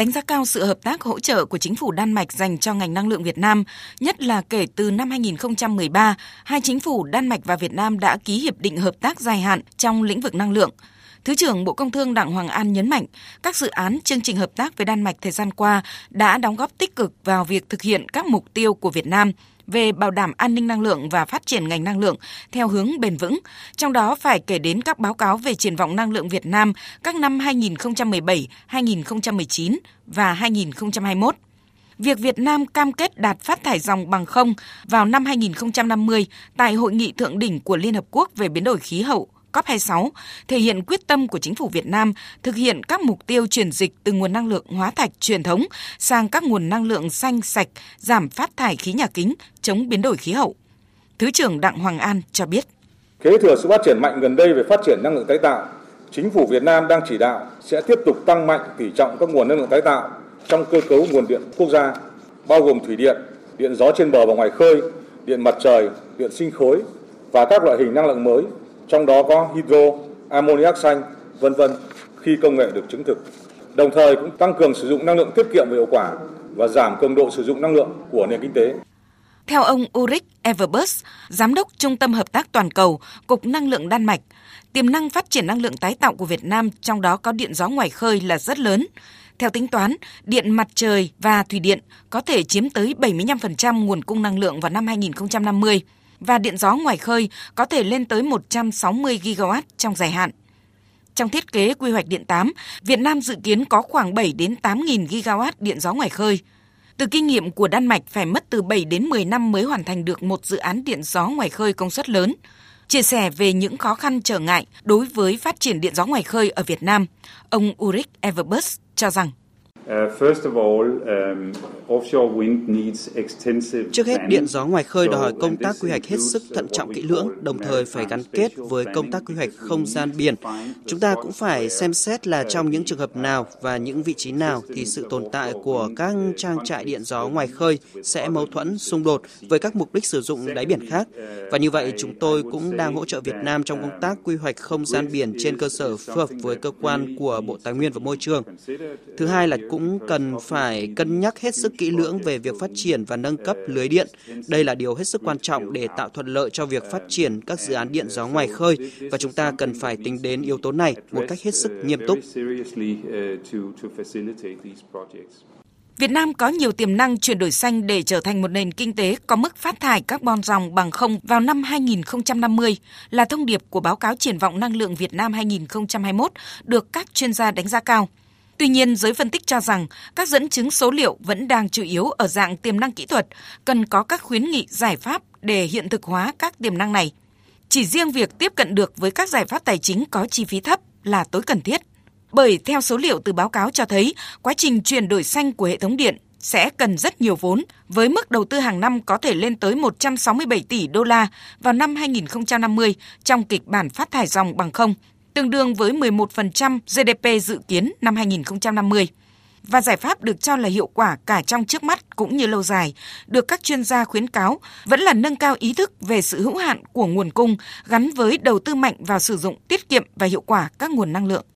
đánh giá cao sự hợp tác hỗ trợ của chính phủ Đan Mạch dành cho ngành năng lượng Việt Nam, nhất là kể từ năm 2013, hai chính phủ Đan Mạch và Việt Nam đã ký hiệp định hợp tác dài hạn trong lĩnh vực năng lượng. Thứ trưởng Bộ Công Thương Đặng Hoàng An nhấn mạnh, các dự án chương trình hợp tác với Đan Mạch thời gian qua đã đóng góp tích cực vào việc thực hiện các mục tiêu của Việt Nam về bảo đảm an ninh năng lượng và phát triển ngành năng lượng theo hướng bền vững, trong đó phải kể đến các báo cáo về triển vọng năng lượng Việt Nam các năm 2017, 2019 và 2021 việc Việt Nam cam kết đạt phát thải dòng bằng không vào năm 2050 tại Hội nghị Thượng đỉnh của Liên Hợp Quốc về biến đổi khí hậu COP26 thể hiện quyết tâm của chính phủ Việt Nam thực hiện các mục tiêu chuyển dịch từ nguồn năng lượng hóa thạch truyền thống sang các nguồn năng lượng xanh sạch, giảm phát thải khí nhà kính, chống biến đổi khí hậu. Thứ trưởng Đặng Hoàng An cho biết. Kế thừa sự phát triển mạnh gần đây về phát triển năng lượng tái tạo, chính phủ Việt Nam đang chỉ đạo sẽ tiếp tục tăng mạnh tỷ trọng các nguồn năng lượng tái tạo trong cơ cấu nguồn điện quốc gia, bao gồm thủy điện, điện gió trên bờ và ngoài khơi, điện mặt trời, điện sinh khối và các loại hình năng lượng mới trong đó có hydro, ammoniac xanh, vân vân khi công nghệ được chứng thực. Đồng thời cũng tăng cường sử dụng năng lượng tiết kiệm và hiệu quả và giảm cường độ sử dụng năng lượng của nền kinh tế. Theo ông Ulrich Everbus, Giám đốc Trung tâm Hợp tác Toàn cầu, Cục Năng lượng Đan Mạch, tiềm năng phát triển năng lượng tái tạo của Việt Nam, trong đó có điện gió ngoài khơi là rất lớn. Theo tính toán, điện mặt trời và thủy điện có thể chiếm tới 75% nguồn cung năng lượng vào năm 2050 và điện gió ngoài khơi có thể lên tới 160 gigawatt trong dài hạn. Trong thiết kế quy hoạch điện 8, Việt Nam dự kiến có khoảng 7 đến 8 nghìn gigawatt điện gió ngoài khơi. Từ kinh nghiệm của Đan Mạch phải mất từ 7 đến 10 năm mới hoàn thành được một dự án điện gió ngoài khơi công suất lớn. Chia sẻ về những khó khăn trở ngại đối với phát triển điện gió ngoài khơi ở Việt Nam, ông Ulrich Everbus cho rằng Um, Trước hết, điện gió ngoài khơi đòi hỏi công tác quy hoạch hết sức thận trọng kỹ lưỡng, đồng thời phải gắn kết với công tác quy hoạch không gian biển. Chúng ta cũng phải xem xét là trong những trường hợp nào và những vị trí nào thì sự tồn tại của các trang trại điện gió ngoài khơi sẽ mâu thuẫn, xung đột với các mục đích sử dụng đáy biển khác. Và như vậy, chúng tôi cũng đang hỗ trợ Việt Nam trong công tác quy hoạch không gian biển trên cơ sở phù hợp với cơ quan của Bộ Tài nguyên và Môi trường. Thứ hai là cũng cũng cần phải cân nhắc hết sức kỹ lưỡng về việc phát triển và nâng cấp lưới điện. Đây là điều hết sức quan trọng để tạo thuận lợi cho việc phát triển các dự án điện gió ngoài khơi và chúng ta cần phải tính đến yếu tố này một cách hết sức nghiêm túc. Việt Nam có nhiều tiềm năng chuyển đổi xanh để trở thành một nền kinh tế có mức phát thải carbon ròng bằng không vào năm 2050 là thông điệp của báo cáo triển vọng năng lượng Việt Nam 2021 được các chuyên gia đánh giá cao. Tuy nhiên, giới phân tích cho rằng các dẫn chứng số liệu vẫn đang chủ yếu ở dạng tiềm năng kỹ thuật, cần có các khuyến nghị giải pháp để hiện thực hóa các tiềm năng này. Chỉ riêng việc tiếp cận được với các giải pháp tài chính có chi phí thấp là tối cần thiết. Bởi theo số liệu từ báo cáo cho thấy, quá trình chuyển đổi xanh của hệ thống điện sẽ cần rất nhiều vốn, với mức đầu tư hàng năm có thể lên tới 167 tỷ đô la vào năm 2050 trong kịch bản phát thải dòng bằng không tương đương với 11% GDP dự kiến năm 2050. Và giải pháp được cho là hiệu quả cả trong trước mắt cũng như lâu dài, được các chuyên gia khuyến cáo vẫn là nâng cao ý thức về sự hữu hạn của nguồn cung gắn với đầu tư mạnh vào sử dụng tiết kiệm và hiệu quả các nguồn năng lượng.